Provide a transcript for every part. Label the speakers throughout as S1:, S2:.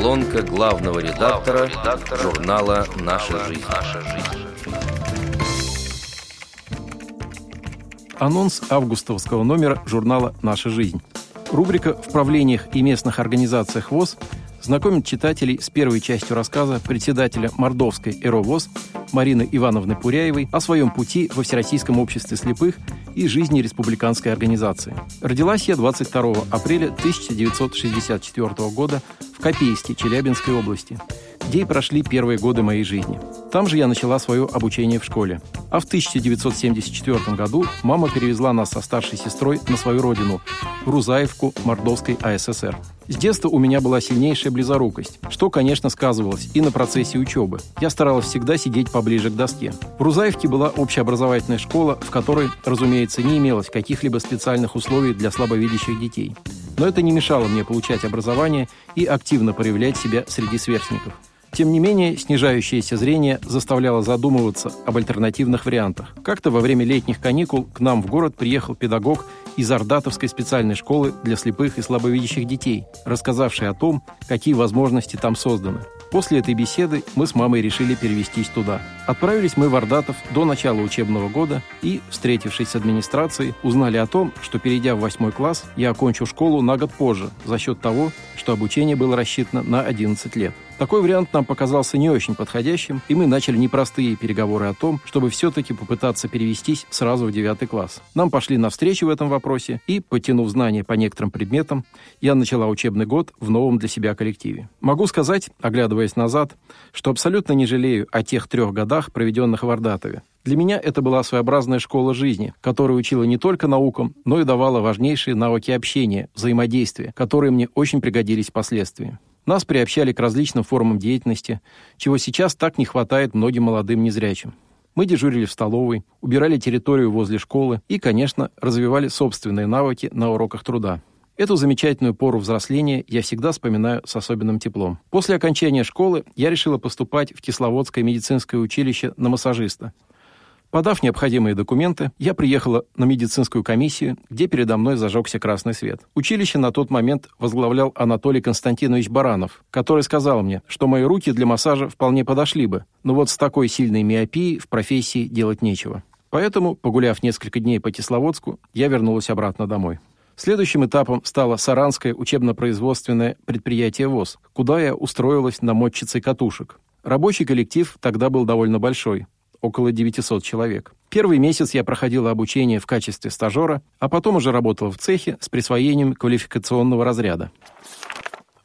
S1: Колонка главного редактора, редактора журнала «Наша жизнь». «Наша жизнь».
S2: Анонс августовского номера журнала «Наша жизнь». Рубрика «В правлениях и местных организациях ВОЗ» знакомит читателей с первой частью рассказа председателя Мордовской ЭРО ВОЗ Марины Ивановны Пуряевой о своем пути во Всероссийском обществе слепых и жизни республиканской организации. Родилась я 22 апреля 1964 года в Копейске Челябинской области, где и прошли первые годы моей жизни. Там же я начала свое обучение в школе. А в 1974 году мама перевезла нас со старшей сестрой на свою родину, Рузаевку Мордовской АССР. С детства у меня была сильнейшая близорукость, что, конечно, сказывалось и на процессе учебы. Я старалась всегда сидеть поближе к доске. В Рузаевке была общеобразовательная школа, в которой, разумеется, не имелось каких-либо специальных условий для слабовидящих детей. Но это не мешало мне получать образование и активно проявлять себя среди сверстников. Тем не менее, снижающееся зрение заставляло задумываться об альтернативных вариантах. Как-то во время летних каникул к нам в город приехал педагог из Ардатовской специальной школы для слепых и слабовидящих детей, рассказавший о том, какие возможности там созданы. После этой беседы мы с мамой решили перевестись туда. Отправились мы в Ордатов до начала учебного года и, встретившись с администрацией, узнали о том, что, перейдя в восьмой класс, я окончу школу на год позже за счет того, что обучение было рассчитано на 11 лет. Такой вариант нам показался не очень подходящим, и мы начали непростые переговоры о том, чтобы все-таки попытаться перевестись сразу в девятый класс. Нам пошли навстречу в этом вопросе, и, потянув знания по некоторым предметам, я начала учебный год в новом для себя коллективе. Могу сказать, оглядываясь назад, что абсолютно не жалею о тех трех годах, проведенных в Ордатове. Для меня это была своеобразная школа жизни, которая учила не только наукам, но и давала важнейшие навыки общения, взаимодействия, которые мне очень пригодились впоследствии. Нас приобщали к различным формам деятельности, чего сейчас так не хватает многим молодым незрячим. Мы дежурили в столовой, убирали территорию возле школы и, конечно, развивали собственные навыки на уроках труда. Эту замечательную пору взросления я всегда вспоминаю с особенным теплом. После окончания школы я решила поступать в Кисловодское медицинское училище на массажиста. Подав необходимые документы, я приехала на медицинскую комиссию, где передо мной зажегся красный свет. Училище на тот момент возглавлял Анатолий Константинович Баранов, который сказал мне, что мои руки для массажа вполне подошли бы, но вот с такой сильной миопией в профессии делать нечего. Поэтому, погуляв несколько дней по Кисловодску, я вернулась обратно домой. Следующим этапом стало Саранское учебно-производственное предприятие ВОЗ, куда я устроилась намотчицей катушек. Рабочий коллектив тогда был довольно большой около 900 человек. Первый месяц я проходила обучение в качестве стажера, а потом уже работала в цехе с присвоением квалификационного разряда.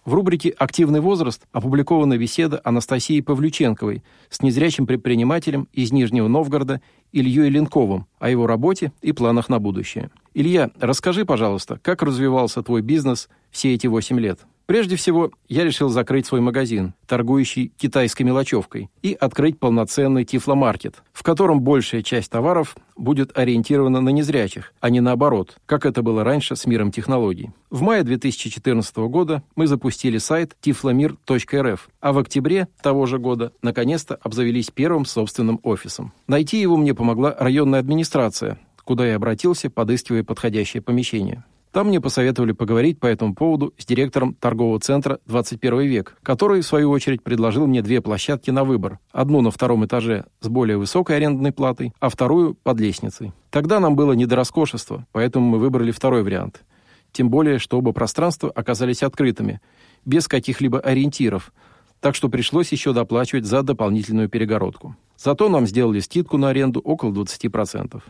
S2: В рубрике «Активный возраст» опубликована беседа Анастасии Павлюченковой с незрячим предпринимателем из Нижнего Новгорода Ильей Ленковым о его работе и планах на будущее. Илья, расскажи, пожалуйста, как развивался твой бизнес все эти восемь лет? Прежде всего, я решил закрыть свой магазин, торгующий китайской мелочевкой, и открыть полноценный тифломаркет, в котором большая часть товаров будет ориентирована на незрячих, а не наоборот, как это было раньше с миром технологий. В мае 2014 года мы запустили сайт tiflomir.rf, а в октябре того же года наконец-то обзавелись первым собственным офисом. Найти его мне помогла районная администрация, куда я обратился, подыскивая подходящее помещение. Там мне посоветовали поговорить по этому поводу с директором торгового центра «21 век», который, в свою очередь, предложил мне две площадки на выбор. Одну на втором этаже с более высокой арендной платой, а вторую под лестницей. Тогда нам было не до роскошества, поэтому мы выбрали второй вариант. Тем более, что оба пространства оказались открытыми, без каких-либо ориентиров, так что пришлось еще доплачивать за дополнительную перегородку. Зато нам сделали скидку на аренду около 20%.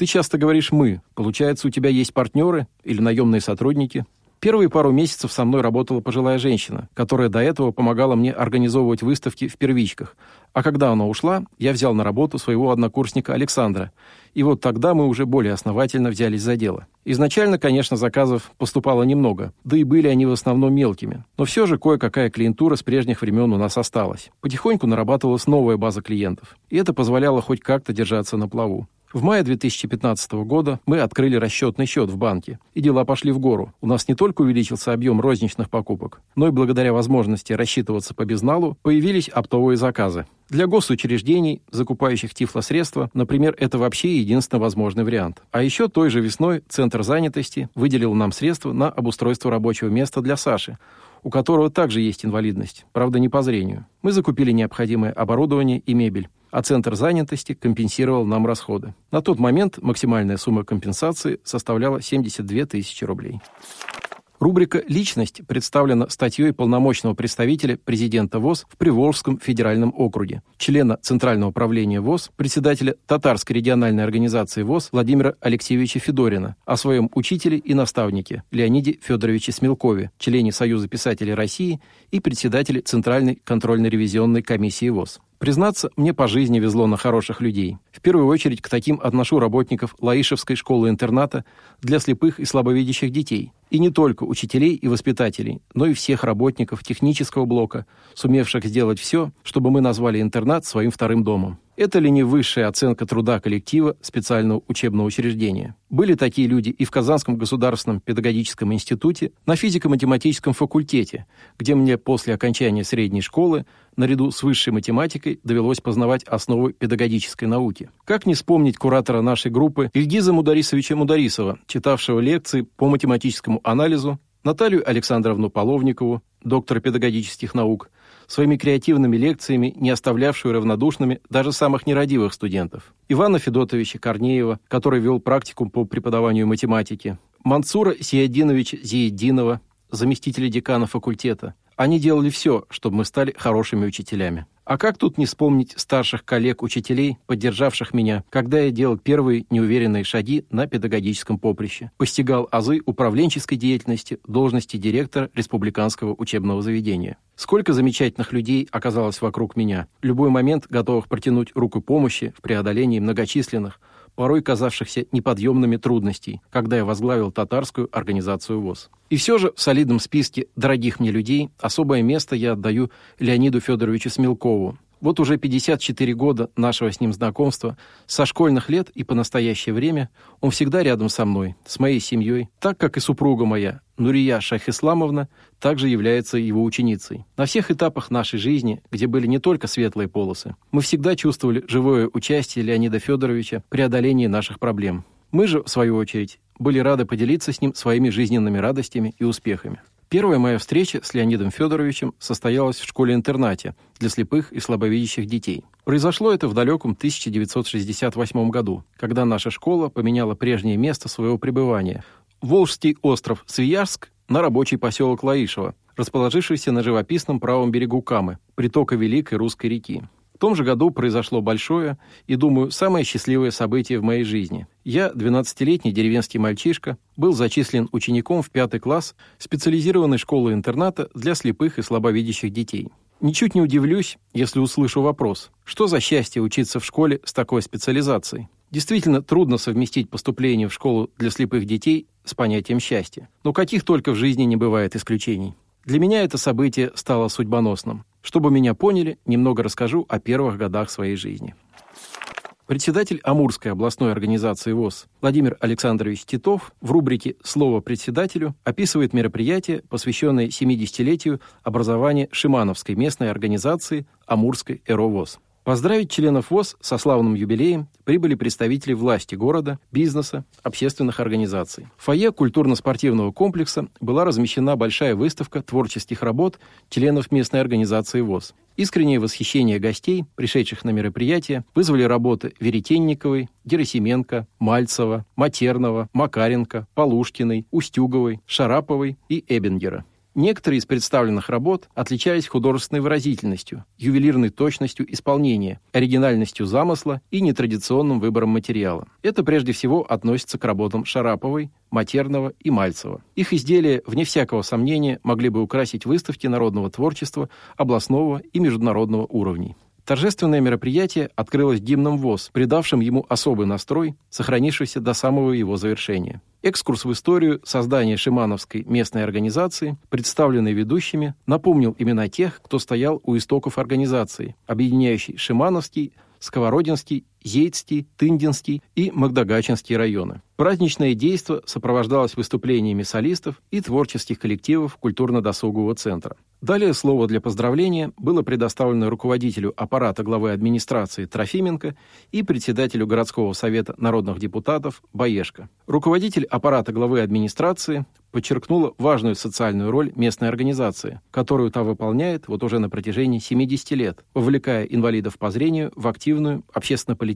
S2: Ты часто говоришь «мы». Получается, у тебя есть партнеры или наемные сотрудники? Первые пару месяцев со мной работала пожилая женщина, которая до этого помогала мне организовывать выставки в первичках. А когда она ушла, я взял на работу своего однокурсника Александра. И вот тогда мы уже более основательно взялись за дело. Изначально, конечно, заказов поступало немного, да и были они в основном мелкими. Но все же кое-какая клиентура с прежних времен у нас осталась. Потихоньку нарабатывалась новая база клиентов. И это позволяло хоть как-то держаться на плаву. В мае 2015 года мы открыли расчетный счет в банке, и дела пошли в гору. У нас не только увеличился объем розничных покупок, но и благодаря возможности рассчитываться по безналу появились оптовые заказы. Для госучреждений, закупающих тифлосредства, например, это вообще единственный возможный вариант. А еще той же весной Центр занятости выделил нам средства на обустройство рабочего места для Саши, у которого также есть инвалидность, правда не по зрению. Мы закупили необходимое оборудование и мебель а Центр занятости компенсировал нам расходы. На тот момент максимальная сумма компенсации составляла 72 тысячи рублей. Рубрика «Личность» представлена статьей полномочного представителя президента ВОЗ в Приволжском федеральном округе, члена Центрального управления ВОЗ, председателя Татарской региональной организации ВОЗ Владимира Алексеевича Федорина о своем учителе и наставнике Леониде Федоровиче Смелкове, члене Союза писателей России и председателе Центральной контрольно-ревизионной комиссии ВОЗ. Признаться, мне по жизни везло на хороших людей. В первую очередь к таким отношу работников Лаишевской школы-интерната для слепых и слабовидящих детей. И не только учителей и воспитателей, но и всех работников технического блока, сумевших сделать все, чтобы мы назвали интернат своим вторым домом. Это ли не высшая оценка труда коллектива специального учебного учреждения? Были такие люди и в Казанском государственном педагогическом институте, на физико-математическом факультете, где мне после окончания средней школы наряду с высшей математикой довелось познавать основы педагогической науки. Как не вспомнить куратора нашей группы Ильгиза Мударисовича Мударисова, читавшего лекции по математическому анализу, Наталью Александровну Половникову, доктора педагогических наук, своими креативными лекциями, не оставлявшую равнодушными даже самых нерадивых студентов. Ивана Федотовича Корнеева, который вел практикум по преподаванию математики, Мансура Зиядиновича Зиединова, заместителя декана факультета. Они делали все, чтобы мы стали хорошими учителями. А как тут не вспомнить старших коллег-учителей, поддержавших меня, когда я делал первые неуверенные шаги на педагогическом поприще, постигал азы управленческой деятельности должности директора республиканского учебного заведения. Сколько замечательных людей оказалось вокруг меня, в любой момент готовых протянуть руку помощи в преодолении многочисленных, порой казавшихся неподъемными трудностей, когда я возглавил татарскую организацию ВОЗ. И все же в солидном списке дорогих мне людей особое место я отдаю Леониду Федоровичу Смелкову, вот уже 54 года нашего с ним знакомства, со школьных лет и по настоящее время, он всегда рядом со мной, с моей семьей, так как и супруга моя, Нурия Шахисламовна, также является его ученицей. На всех этапах нашей жизни, где были не только светлые полосы, мы всегда чувствовали живое участие Леонида Федоровича в преодолении наших проблем. Мы же, в свою очередь, были рады поделиться с ним своими жизненными радостями и успехами. Первая моя встреча с Леонидом Федоровичем состоялась в школе-интернате для слепых и слабовидящих детей. Произошло это в далеком 1968 году, когда наша школа поменяла прежнее место своего пребывания. Волжский остров Свияжск на рабочий поселок Лаишево, расположившийся на живописном правом берегу Камы, притока Великой Русской реки том же году произошло большое и, думаю, самое счастливое событие в моей жизни. Я, 12-летний деревенский мальчишка, был зачислен учеником в пятый класс специализированной школы-интерната для слепых и слабовидящих детей. Ничуть не удивлюсь, если услышу вопрос, что за счастье учиться в школе с такой специализацией? Действительно трудно совместить поступление в школу для слепых детей с понятием счастья. Но каких только в жизни не бывает исключений. Для меня это событие стало судьбоносным. Чтобы меня поняли, немного расскажу о первых годах своей жизни. Председатель Амурской областной организации ВОЗ Владимир Александрович Титов в рубрике «Слово председателю» описывает мероприятие, посвященное 70-летию образования Шимановской местной организации Амурской ЭРОВОЗ. Поздравить членов ВОЗ со славным юбилеем прибыли представители власти города, бизнеса, общественных организаций. В фойе культурно-спортивного комплекса была размещена большая выставка творческих работ членов местной организации ВОЗ. Искреннее восхищение гостей, пришедших на мероприятие, вызвали работы Веретенниковой, Герасименко, Мальцева, Матерного, Макаренко, Полушкиной, Устюговой, Шараповой и Эбингера. Некоторые из представленных работ отличались художественной выразительностью, ювелирной точностью исполнения, оригинальностью замысла и нетрадиционным выбором материала. Это прежде всего относится к работам Шараповой, Матерного и Мальцева. Их изделия, вне всякого сомнения, могли бы украсить выставки народного творчества областного и международного уровней. Торжественное мероприятие открылось гимном ВОЗ, придавшим ему особый настрой, сохранившийся до самого его завершения. Экскурс в историю создания Шимановской местной организации, представленный ведущими, напомнил имена тех, кто стоял у истоков организации, объединяющей Шимановский, Сковородинский Зейцкий, Тындинский и Магдагачинский районы. Праздничное действо сопровождалось выступлениями солистов и творческих коллективов культурно-досугового центра. Далее слово для поздравления было предоставлено руководителю аппарата главы администрации Трофименко и председателю городского совета народных депутатов Баешко. Руководитель аппарата главы администрации подчеркнула важную социальную роль местной организации, которую та выполняет вот уже на протяжении 70 лет, вовлекая инвалидов по зрению в активную общественно-политическую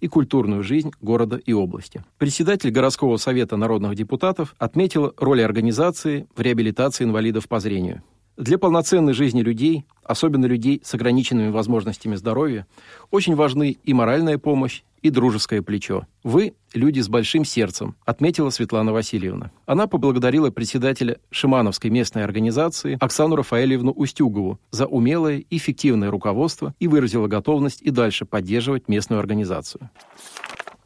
S2: и культурную жизнь города и области. Председатель городского совета народных депутатов отметила роль организации в реабилитации инвалидов по зрению. Для полноценной жизни людей, особенно людей с ограниченными возможностями здоровья, очень важны и моральная помощь, и дружеское плечо. Вы – люди с большим сердцем, отметила Светлана Васильевна. Она поблагодарила председателя Шимановской местной организации Оксану Рафаэльевну Устюгову за умелое и эффективное руководство и выразила готовность и дальше поддерживать местную организацию.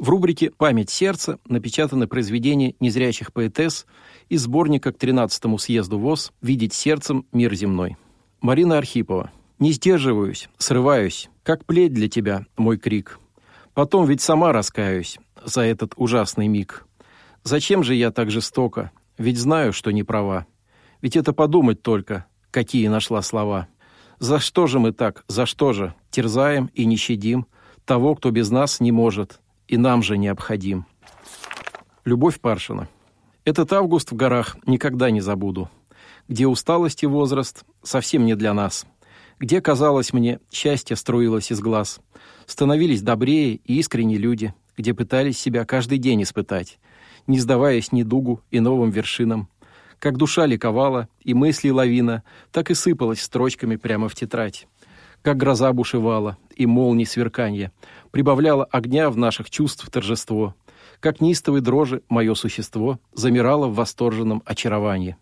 S2: В рубрике «Память сердца» напечатаны произведения незрячих поэтесс из сборника к 13-му съезду ВОЗ «Видеть сердцем мир земной». Марина Архипова. «Не сдерживаюсь, срываюсь, как плеть для тебя, мой крик. Потом ведь сама раскаюсь за этот ужасный миг. Зачем же я так жестоко? Ведь знаю, что не права. Ведь это подумать только, какие нашла слова. За что же мы так, за что же терзаем и не щадим того, кто без нас не может и нам же необходим? Любовь Паршина. Этот август в горах никогда не забуду, где усталость и возраст совсем не для нас, где, казалось мне, счастье струилось из глаз, становились добрее и искренние люди, где пытались себя каждый день испытать, не сдаваясь ни дугу и новым вершинам. Как душа ликовала, и мысли лавина, так и сыпалась строчками прямо в тетрадь. Как гроза бушевала, и молнии сверканье, прибавляла огня в наших чувств торжество. Как неистовой дрожи мое существо замирало в восторженном очаровании.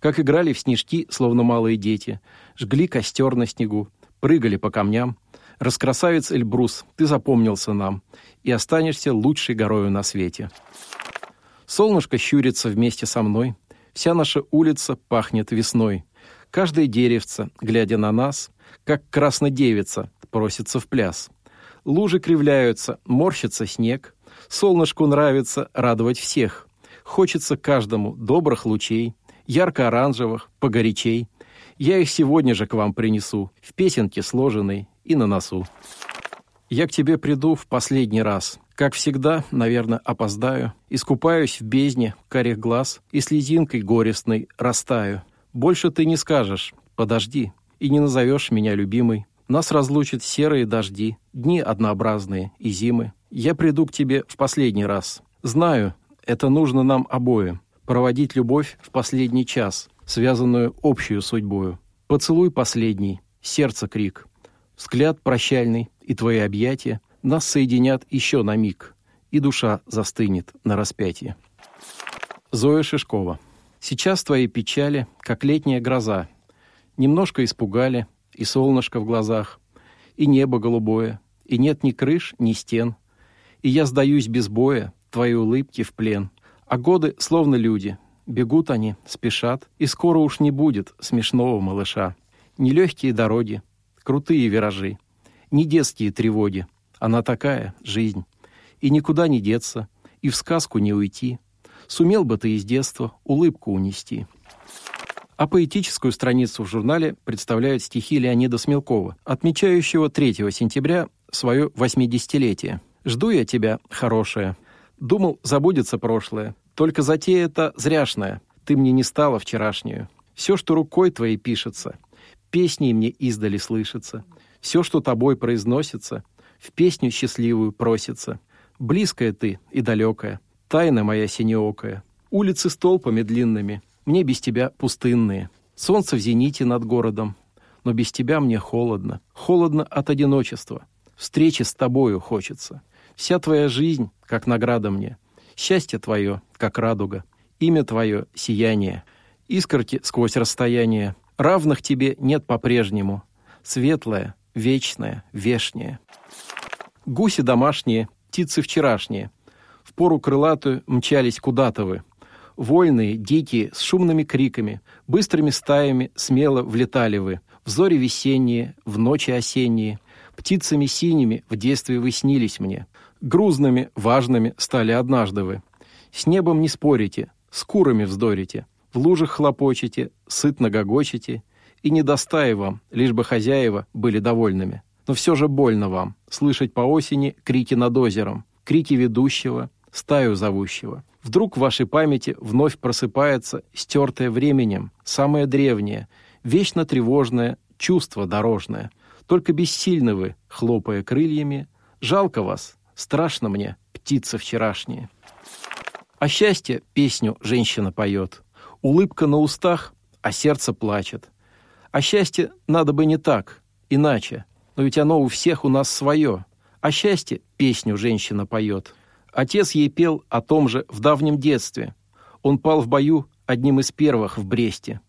S2: Как играли в снежки, словно малые дети, жгли костер на снегу, прыгали по камням, Раскрасавец Эльбрус, ты запомнился нам и останешься лучшей горою на свете. Солнышко щурится вместе со мной, вся наша улица пахнет весной. Каждое деревце, глядя на нас, как краснодевица, просится в пляс. Лужи кривляются, морщится снег. Солнышку нравится радовать всех. Хочется каждому добрых лучей, ярко-оранжевых, погорячей. Я их сегодня же к вам принесу, в песенке сложенной, и на носу. Я к тебе приду в последний раз. Как всегда, наверное, опоздаю. Искупаюсь в бездне карих глаз и слезинкой горестной растаю. Больше ты не скажешь «подожди» и не назовешь меня любимой. Нас разлучат серые дожди, дни однообразные и зимы. Я приду к тебе в последний раз. Знаю, это нужно нам обоим. Проводить любовь в последний час, связанную общую судьбою. Поцелуй последний, сердце крик. Взгляд прощальный и твои объятия нас соединят еще на миг, и душа застынет на распятии. Зоя Шишкова. Сейчас твои печали, как летняя гроза, немножко испугали, и солнышко в глазах, и небо голубое, и нет ни крыш, ни стен, и я сдаюсь без боя, твои улыбки в плен, а годы словно люди, бегут они, спешат, и скоро уж не будет смешного малыша. Нелегкие дороги, крутые виражи, не детские тревоги. Она такая, жизнь. И никуда не деться, и в сказку не уйти. Сумел бы ты из детства улыбку унести. А поэтическую страницу в журнале представляют стихи Леонида Смелкова, отмечающего 3 сентября свое 80-летие. «Жду я тебя, хорошая. Думал, забудется прошлое. Только затея это зряшная. Ты мне не стала вчерашнюю. Все, что рукой твоей пишется, песней мне издали слышится. Все, что тобой произносится, в песню счастливую просится. Близкая ты и далекая, тайна моя синеокая. Улицы с толпами длинными, мне без тебя пустынные. Солнце в зените над городом, но без тебя мне холодно. Холодно от одиночества. Встречи с тобою хочется. Вся твоя жизнь, как награда мне. Счастье твое, как радуга. Имя твое — сияние. Искорки сквозь расстояние Равных тебе нет по-прежнему. Светлое, вечное, вешнее. Гуси домашние, птицы вчерашние. В пору крылатую мчались куда-то вы. Вольные, дикие, с шумными криками, быстрыми стаями смело влетали вы. В зори весенние, в ночи осенние. Птицами синими в детстве вы снились мне. Грузными, важными стали однажды вы. С небом не спорите, с курами вздорите, в лужах хлопочете, сытно гогочете, и не достай вам, лишь бы хозяева были довольными. Но все же больно вам слышать по осени крики над озером, крики ведущего, стаю зовущего. Вдруг в вашей памяти вновь просыпается стертое временем, самое древнее, вечно тревожное чувство дорожное. Только бессильны вы, хлопая крыльями. Жалко вас, страшно мне, птица вчерашняя. О счастье песню женщина поет. Улыбка на устах, а сердце плачет. О счастье надо бы не так, иначе. Но ведь оно у всех у нас свое. О счастье песню женщина поет. Отец ей пел о том же в давнем детстве. Он пал в бою одним из первых в Бресте.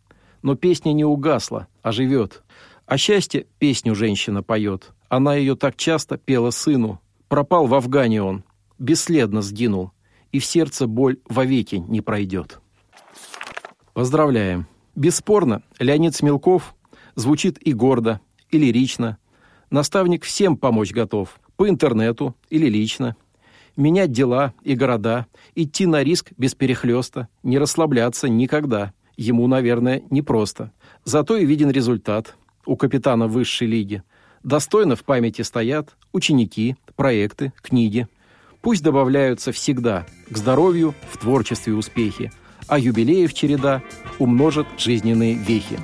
S2: Но песня не угасла, а живет. О счастье песню женщина поет. Она ее так часто пела сыну. Пропал в Афгане он, бесследно сгинул, и в сердце боль вовеки не пройдет. Поздравляем! Бесспорно, Леонид Смелков звучит и гордо, и лирично. Наставник всем помочь готов, по интернету или лично. Менять дела и города, идти на риск без перехлеста, не расслабляться никогда. Ему, наверное, непросто. Зато и виден результат у капитана высшей лиги. Достойно в памяти стоят ученики, проекты, книги. Пусть добавляются всегда к здоровью в творчестве успехи, а юбилеев череда умножит жизненные вехи.